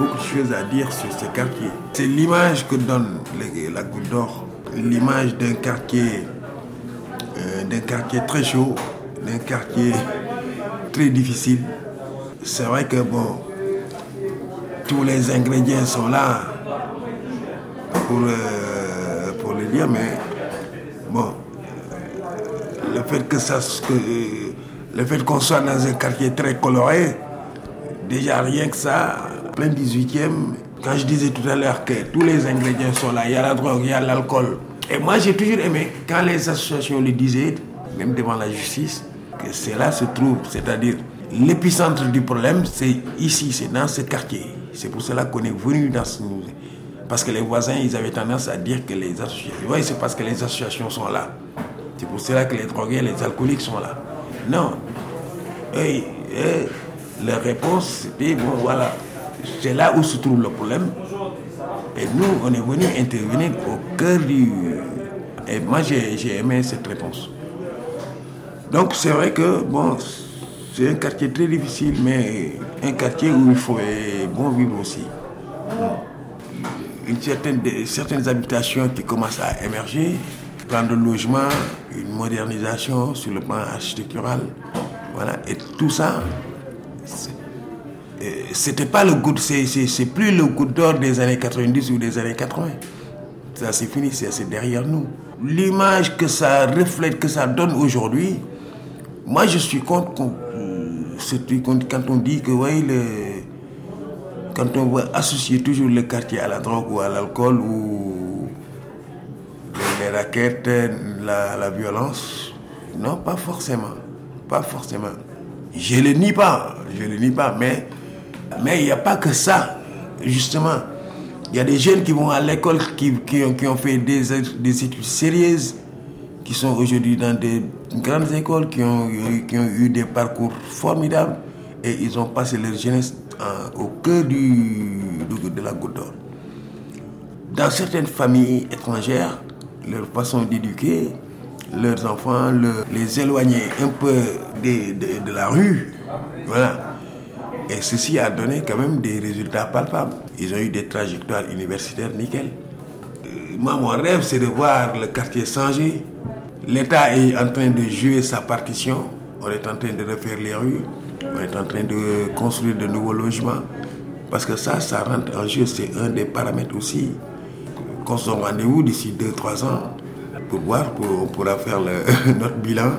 beaucoup de choses à dire sur ce quartier. C'est l'image que donne la Goutte d'Or, l'image d'un quartier, euh, d'un quartier très chaud, d'un quartier très difficile. C'est vrai que bon, tous les ingrédients sont là pour, euh, pour le dire, mais bon, euh, le fait que ça, le fait qu'on soit dans un quartier très coloré, déjà rien que ça, plein 18e, quand je disais tout à l'heure que tous les ingrédients sont là, il y a la drogue, il y a l'alcool. Et moi j'ai toujours aimé, quand les associations le disaient, même devant la justice, que cela se trouve, c'est-à-dire l'épicentre du problème, c'est ici, c'est dans ce quartier. C'est pour cela qu'on est venu dans ce. Parce que les voisins, ils avaient tendance à dire que les associations... Oui, c'est parce que les associations sont là. C'est pour cela que les drogués, les alcooliques sont là. Non. Et, la réponse, c'était, bon, voilà, c'est là où se trouve le problème. Et nous, on est venu intervenir au cœur du... Et moi, j'ai aimé cette réponse. Donc, c'est vrai que, bon, c'est un quartier très difficile, mais un quartier où il faut bon vivre aussi. Une certaine, certaines habitations qui commencent à émerger, plan de logement, une modernisation sur le plan architectural. Voilà. Et tout ça, c'était pas le goût, c'est plus le goût d'or des années 90 ou des années 80. Ça c'est fini, c'est derrière nous. L'image que ça reflète, que ça donne aujourd'hui, moi je suis contre quand on dit que ouais, le, quand on veut associer toujours le quartier à la drogue ou à l'alcool ou les, raquettes, la, violence, non, pas forcément. Pas forcément. Je le nie pas, je le nie pas, mais mais il n'y a pas que ça, justement. Il y a des jeunes qui vont à l'école, qui, qui, ont, fait des, des études sérieuses, qui sont aujourd'hui dans des grandes écoles, qui ont, qui ont eu des parcours formidables et ils ont passé leur jeunesse au cœur du, de la Goutte d'Or. Dans certaines familles étrangères, leur façon d'éduquer leurs enfants, les éloigner un peu de, de, de, la rue. Voilà. Et ceci a donné quand même des résultats palpables. Ils ont eu des trajectoires universitaires nickel. Euh, moi, mon rêve, c'est de voir le quartier changer, L'État est en train de jouer sa partition. On est en train de refaire les rues. On est en train de construire de nouveaux logements. Parce que ça, ça rentre en jeu. C'est un des paramètres aussi. Qu'on se rendez-vous d'ici 2-3 ans pour voir, pour, pourra faire notre bilan